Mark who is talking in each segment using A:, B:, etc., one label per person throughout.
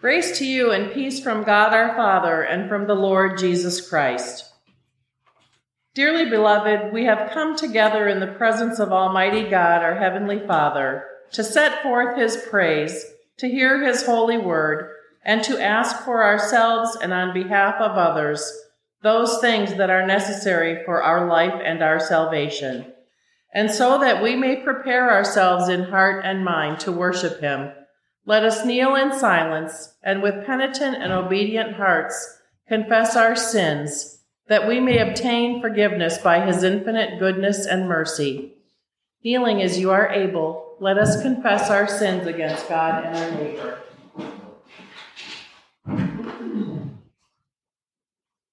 A: Grace to you and peace from God our Father and from the Lord Jesus Christ. Dearly beloved, we have come together in the presence of Almighty God, our Heavenly Father, to set forth His praise, to hear His holy word, and to ask for ourselves and on behalf of others those things that are necessary for our life and our salvation, and so that we may prepare ourselves in heart and mind to worship Him let us kneel in silence and with penitent and obedient hearts confess our sins, that we may obtain forgiveness by his infinite goodness and mercy. Kneeling as you are able, let us confess our sins against God and our neighbor.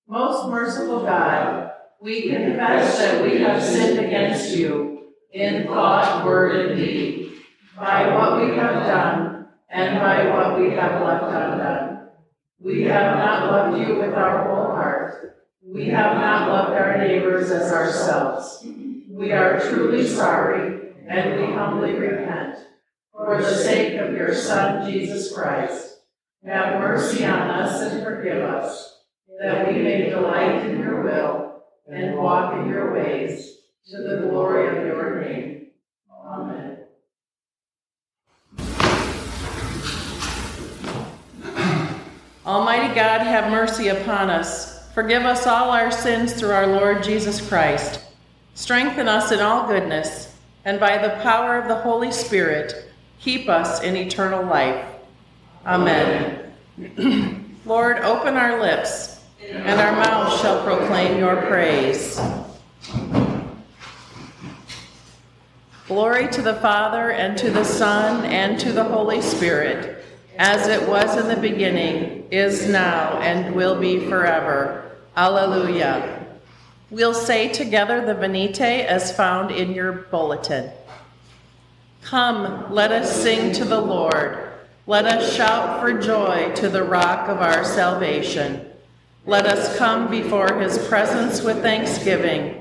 A: Most merciful God, we confess that we have sinned against you in thought, word, and deed, by what we have done and by what we have left undone. We have not loved you with our whole heart. We have not loved our neighbors as ourselves. We are truly sorry, and we humbly repent. For the sake of your Son, Jesus Christ, have mercy on us and forgive us, that we may delight in your will and walk in your ways, to the glory of your name. Amen. Almighty God, have mercy upon us. Forgive us all our sins through our Lord Jesus Christ. Strengthen us in all goodness, and by the power of the Holy Spirit, keep us in eternal life. Amen. Lord, open our lips, and our mouths shall proclaim your praise. Glory to the Father, and to the Son, and to the Holy Spirit as it was in the beginning, is now, and will be forever. Alleluia. We'll say together the Venite as found in your bulletin. Come, let us sing to the Lord. Let us shout for joy to the rock of our salvation. Let us come before his presence with thanksgiving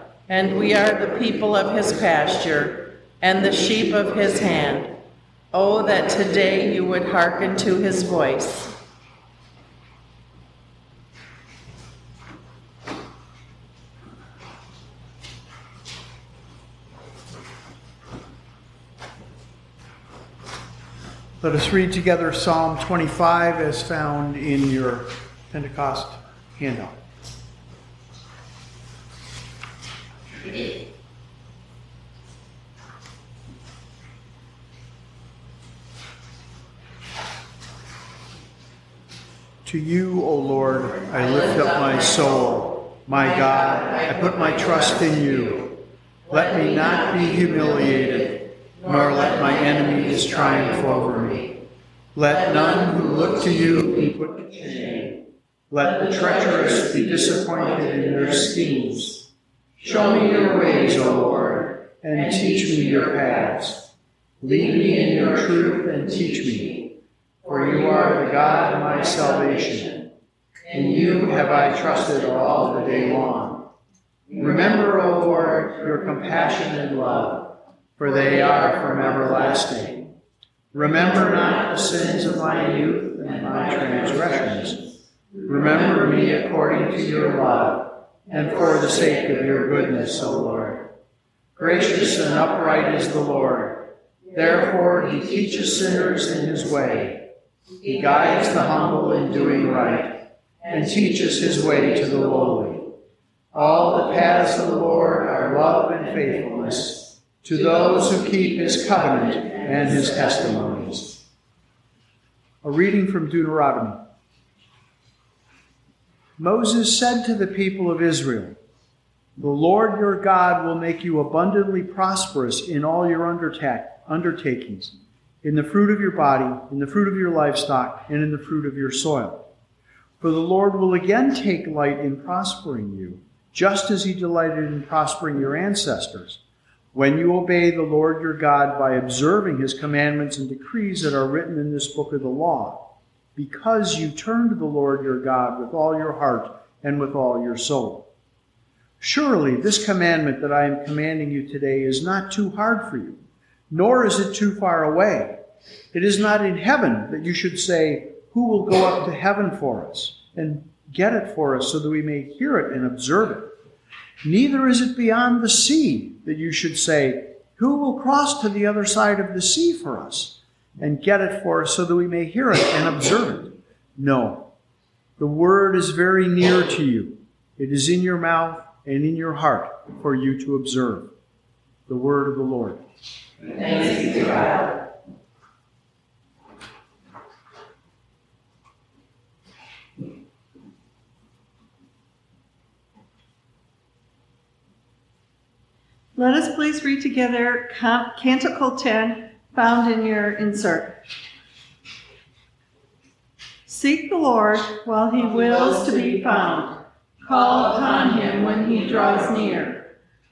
A: and we are the people of his pasture, and the sheep of his hand. Oh, that today you would hearken to his voice.
B: Let us read together Psalm 25 as found in your Pentecost handout. To you, O Lord, I lift up my soul. My God, I put my trust in you. Let me not be humiliated, nor let my enemies triumph over me. Let none who look to you be put to shame. Let the treacherous be disappointed in their schemes. Show me your ways, O Lord, and teach me your paths. Lead me in your truth and teach me for you are the God of my salvation. In you have I trusted all the day long. Remember, O Lord, your compassion and love, for they are from everlasting. Remember not the sins of my youth and my transgressions. Remember me according to your love, and for the sake of your goodness, O Lord. Gracious and upright is the Lord. Therefore he teaches sinners in his way he guides the humble in doing right and teaches his way to the lowly. All the paths of the Lord are love and faithfulness to those who keep his covenant and his testimonies. A reading from Deuteronomy. Moses said to the people of Israel, The Lord your God will make you abundantly prosperous in all your undertakings, in the fruit of your body, in the fruit of your livestock, and in the fruit of your soil. For the Lord will again take light in prospering you, just as he delighted in prospering your ancestors, when you obey the Lord your God by observing his commandments and decrees that are written in this book of the law, because you turn to the Lord your God with all your heart and with all your soul. Surely this commandment that I am commanding you today is not too hard for you, nor is it too far away. It is not in heaven that you should say, Who will go up to heaven for us and get it for us so that we may hear it and observe it? Neither is it beyond the sea that you should say, Who will cross to the other side of the sea for us and get it for us so that we may hear it and observe it? No. The word is very near to you. It is in your mouth and in your heart for you to observe. The word of the Lord.
A: Thanks be to God.
C: Let us please read together Canticle 10, found in your insert. Seek the Lord while he wills to be found. Call upon him when he draws near.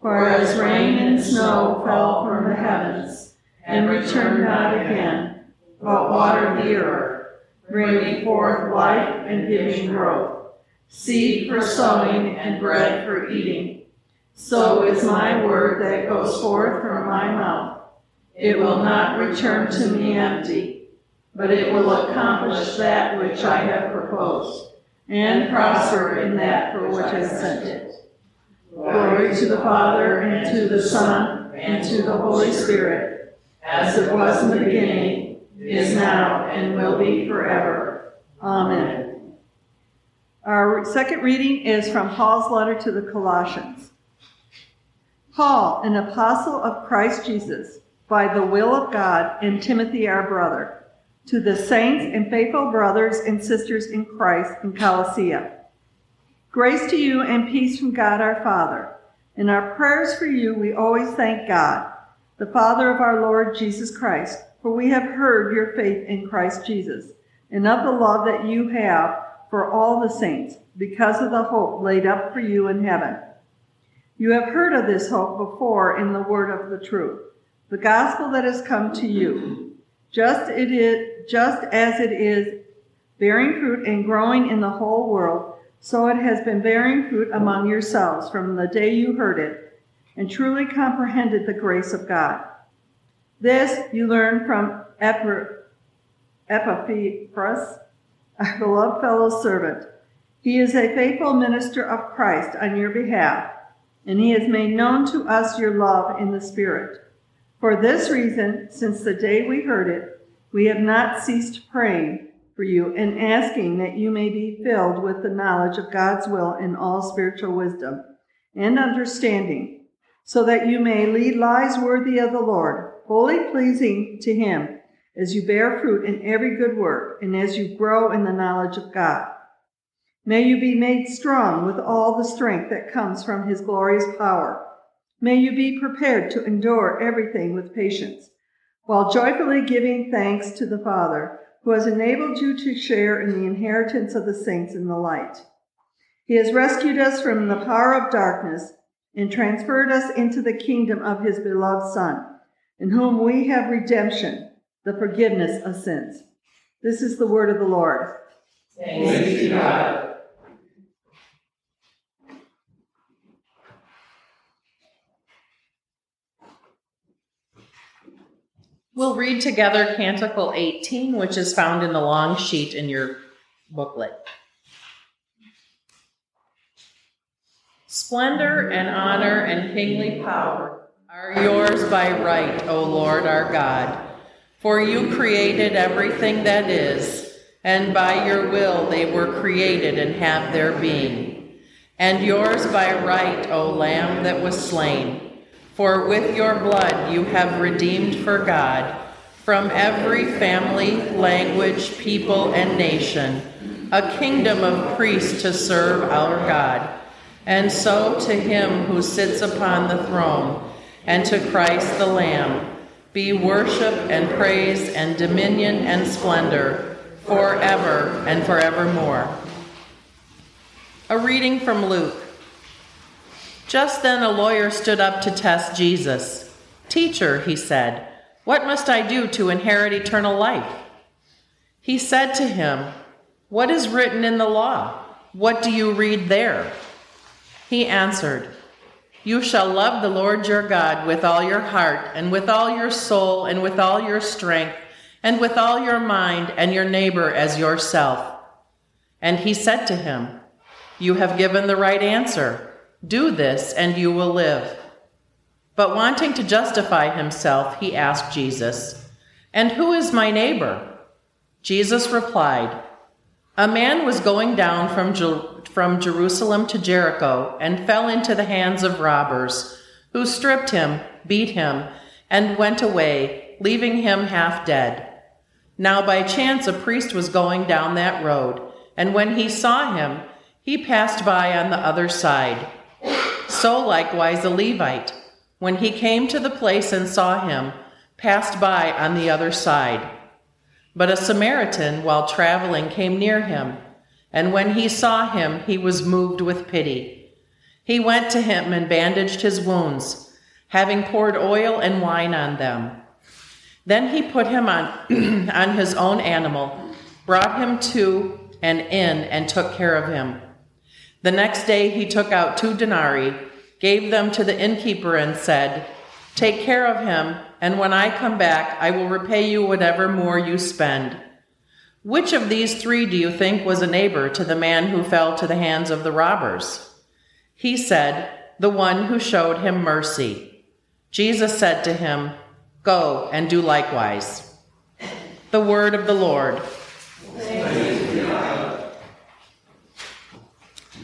C: For as rain and snow fell from the heavens, and returned not again, but watered the earth, bringing forth life and giving growth, seed for sowing and bread for eating, so is my word that goes forth from my mouth. It will not return to me empty, but it will accomplish that which I have proposed and prosper in that for which I sent it. Glory to the Father, and to the Son, and to the Holy Spirit, as it was in the beginning, is now, and will be forever. Amen. Our second reading is from Paul's letter to the Colossians. Paul, an apostle of Christ Jesus, by the will of God, and Timothy, our brother to the saints and faithful brothers and sisters in Christ in Colossia. Grace to you and peace from God our Father. In our prayers for you, we always thank God, the Father of our Lord Jesus Christ, for we have heard your faith in Christ Jesus, and of the love that you have for all the saints, because of the hope laid up for you in heaven. You have heard of this hope before in the word of the truth, the gospel that has come to you just it is just as it is bearing fruit and growing in the whole world, so it has been bearing fruit among yourselves from the day you heard it and truly comprehended the grace of God. This you learned from Epaphras, our beloved fellow servant. He is a faithful minister of Christ on your behalf, and he has made known to us your love in the Spirit. For this reason, since the day we heard it, we have not ceased praying for you and asking that you may be filled with the knowledge of God's will in all spiritual wisdom and understanding, so that you may lead lives worthy of the Lord, wholly pleasing to Him, as you bear fruit in every good work and as you grow in the knowledge of God. May you be made strong with all the strength that comes from His glorious power May you be prepared to endure everything with patience, while joyfully giving thanks to the Father, who has enabled you to share in the inheritance of the saints in the light. He has rescued us from the power of darkness and transferred us into the kingdom of his beloved Son, in whom we have redemption, the forgiveness of sins. This is the word of the Lord.
A: Thanks be God. We'll read together Canticle 18, which is found in the long sheet in your booklet. Splendor and honor and kingly power are yours by right, O Lord our God. For you created everything that is, and by your will they were created and have their being. And yours by right, O Lamb that was slain. For with your blood you have redeemed for God from every family, language, people, and nation a kingdom of priests to serve our God. And so to him who sits upon the throne and to Christ the Lamb be worship and praise and dominion and splendor forever and forevermore. A reading from Luke. Just then a lawyer stood up to test Jesus. Teacher, he said, what must I do to inherit eternal life? He said to him, What is written in the law? What do you read there? He answered, you shall love the Lord your God with all your heart, and with all your soul, and with all your strength, and with all your mind, and your neighbor as yourself. And he said to him, You have given the right answer. Do this, and you will live. But wanting to justify himself, he asked Jesus, And who is my neighbor? Jesus replied, A man was going down from from Jerusalem to Jericho and fell into the hands of robbers, who stripped him, beat him, and went away, leaving him half dead. Now by chance a priest was going down that road, and when he saw him, he passed by on the other side. So likewise a Levite, when he came to the place and saw him, passed by on the other side. But a Samaritan, while traveling, came near him and when he saw him, he was moved with pity. He went to him and bandaged his wounds, having poured oil and wine on them. Then he put him on, on his own animal, brought him to an inn, and took care of him. The next day he took out two denarii, gave them to the innkeeper, and said, Take care of him, and when I come back, I will repay you whatever more you spend. Which of these three do you think was a neighbor to the man who fell to the hands of the robbers? He said, The one who showed him mercy. Jesus said to him, Go and do likewise. The word of the Lord.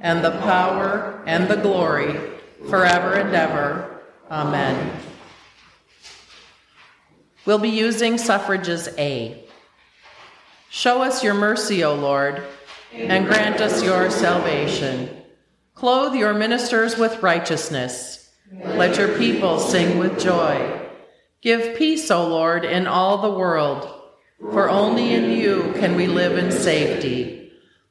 A: and the power, and the glory, forever and ever. Amen. We'll be using suffrages A. Show us your mercy, O Lord and grant us your salvation. Clothe your ministers with righteousness. Let your people sing with joy. Give peace, O Lord, in all the world, for only in you can we live in safety.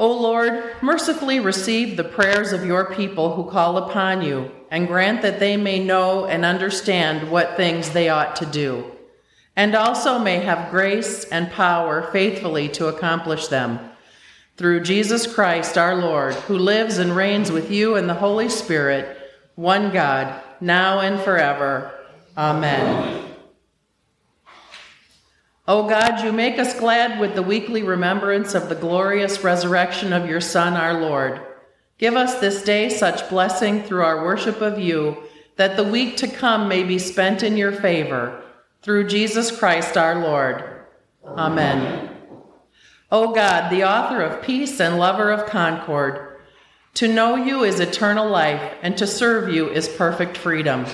A: O Lord, mercifully receive the prayers of your people who call upon you, and grant that they may know and understand what things they ought to do, and also may have grace and power faithfully to accomplish them. Through Jesus Christ our Lord, who lives and reigns with you in the Holy Spirit, one God, now and forever. Amen. O God, you make us glad with the weekly remembrance of the glorious resurrection of your Son, our Lord. Give us this day such blessing through our worship of you, that the week to come may be spent in your favor. Through Jesus Christ our Lord. Amen. O God, the author of peace and lover of concord, to know you is eternal life, and to serve you is perfect freedom.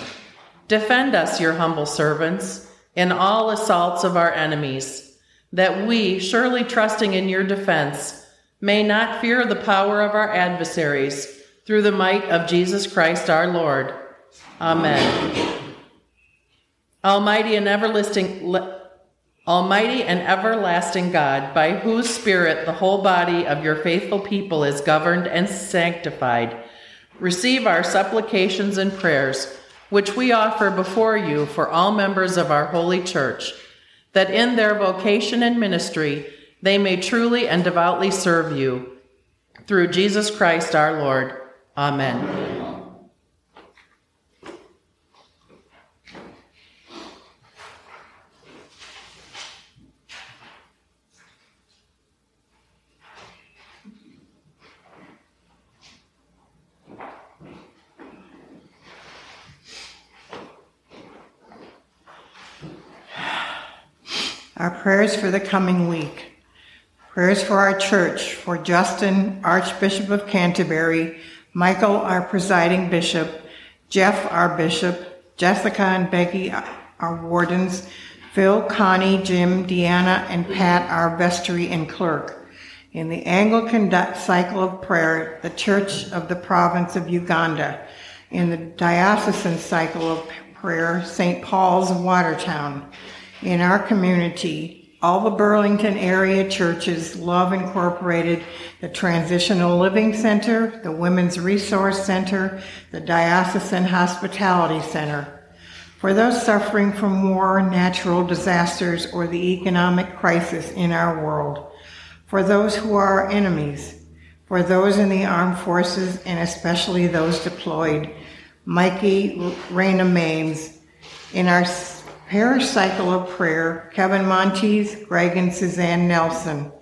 A: Defend us, your humble servants in all assaults of our enemies, that we, surely trusting in your defense, may not fear the power of our adversaries, through the might of Jesus Christ our Lord. Amen. Almighty and everlasting, Almighty and everlasting God, by whose Spirit the whole body of your faithful people is governed and sanctified, receive our supplications and prayers which we offer before you for all members of our holy church, that in their vocation and ministry they may truly and devoutly serve you. Through Jesus Christ our Lord. Amen.
D: Our prayers for the coming week. Prayers for our church, for Justin, Archbishop of Canterbury, Michael, our presiding bishop, Jeff, our bishop, Jessica and Becky, our wardens, Phil, Connie, Jim, Deanna, and Pat, our vestry and clerk. In the Anglican cycle of prayer, the Church of the Province of Uganda. In the diocesan cycle of prayer, St. Paul's Watertown in our community, all the Burlington area churches Love Incorporated, the Transitional Living Center, the Women's Resource Center, the Diocesan Hospitality Center. For those suffering from war, natural disasters, or the economic crisis in our world. For those who are our enemies. For those in the armed forces and especially those deployed. Mikey Raina Mames, in our Parish Cycle of Prayer, Kevin Montes, Greg and Suzanne Nelson.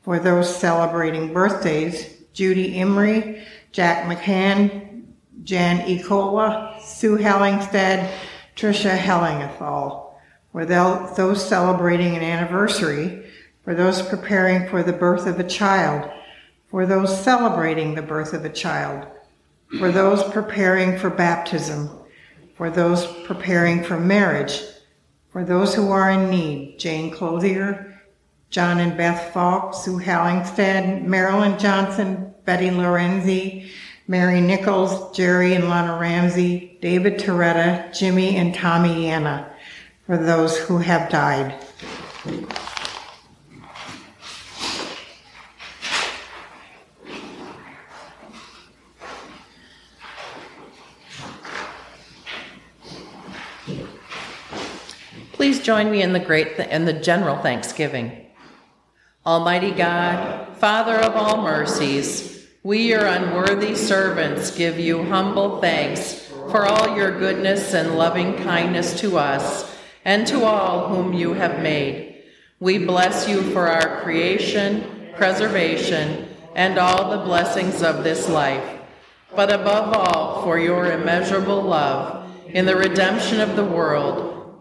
D: For those celebrating birthdays, Judy Emery, Jack McCann, Jan Ecola, Sue Hellingstead, Tricia Hellingathal. For those celebrating an anniversary, for those preparing for the birth of a child, for those celebrating the birth of a child, for those preparing for baptism, for those preparing for marriage, for those who are in need, Jane Clothier, John and Beth Falk, Sue Hallingstead, Marilyn Johnson, Betty Lorenzi, Mary Nichols, Jerry and Lana Ramsey, David Toretta, Jimmy and Tommy Anna, for those who have died.
A: Please join me in the great th- in the general thanksgiving. Almighty God, Father of all mercies, we your unworthy servants give you humble thanks for all your goodness and loving kindness to us and to all whom you have made. We bless you for our creation, preservation, and all the blessings of this life, but above all for your immeasurable love in the redemption of the world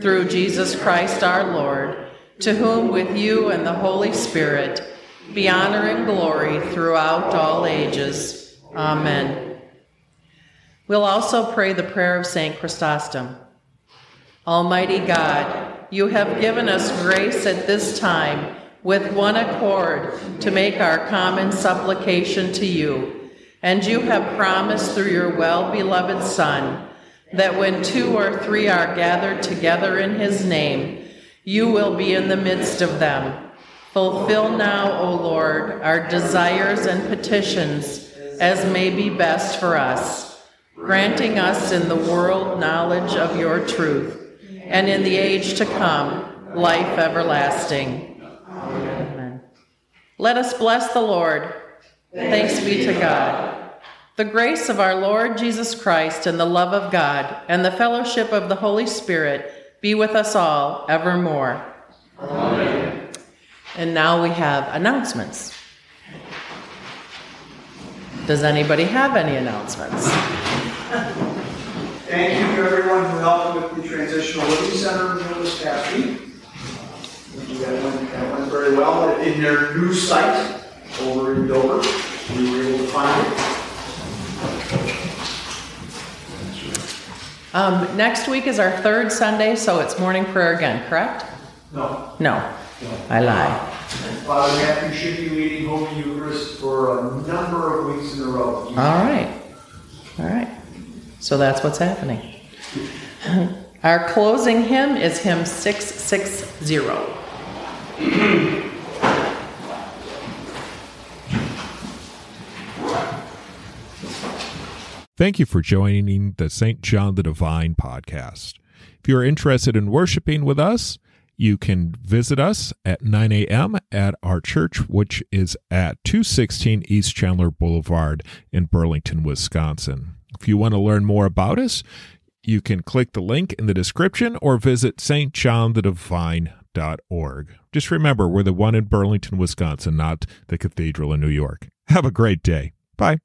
A: through Jesus Christ our Lord, to whom with you and the Holy Spirit be honor and glory throughout all ages. Amen. We'll also pray the prayer of St. Chrysostom. Almighty God, you have given us grace at this time with one accord to make our common supplication to you, and you have promised through your well beloved Son that when two or three are gathered together in his name, you will be in the midst of them. Fulfill now, O Lord, our desires and petitions as may be best for us, granting us in the world knowledge of your truth, and in the age to come, life everlasting. Amen. Let us bless the Lord. Thanks be to God. The grace of our Lord Jesus Christ and the love of God and the fellowship of the Holy Spirit be with us all evermore. Amen. And now we have announcements. Does anybody have any announcements?
B: Thank you to everyone who helped with the Transitional Living Center meal this past week. That went very well. In their new site over in Dover, we were able to find it.
A: Um, next week is our third Sunday, so it's morning prayer again, correct?
B: No.
A: No, I lie.
B: Father Matthew should be leading Holy Eucharist for a number of weeks in a row.
A: All right. All right. So that's what's happening. Our closing hymn is hymn 660.
E: Thank you for joining the St. John the Divine podcast. If you're interested in worshiping with us, you can visit us at 9 a.m. at our church, which is at 216 East Chandler Boulevard in Burlington, Wisconsin. If you want to learn more about us, you can click the link in the description or visit stjohnthedivine.org. Just remember, we're the one in Burlington, Wisconsin, not the cathedral in New York. Have a great day. Bye.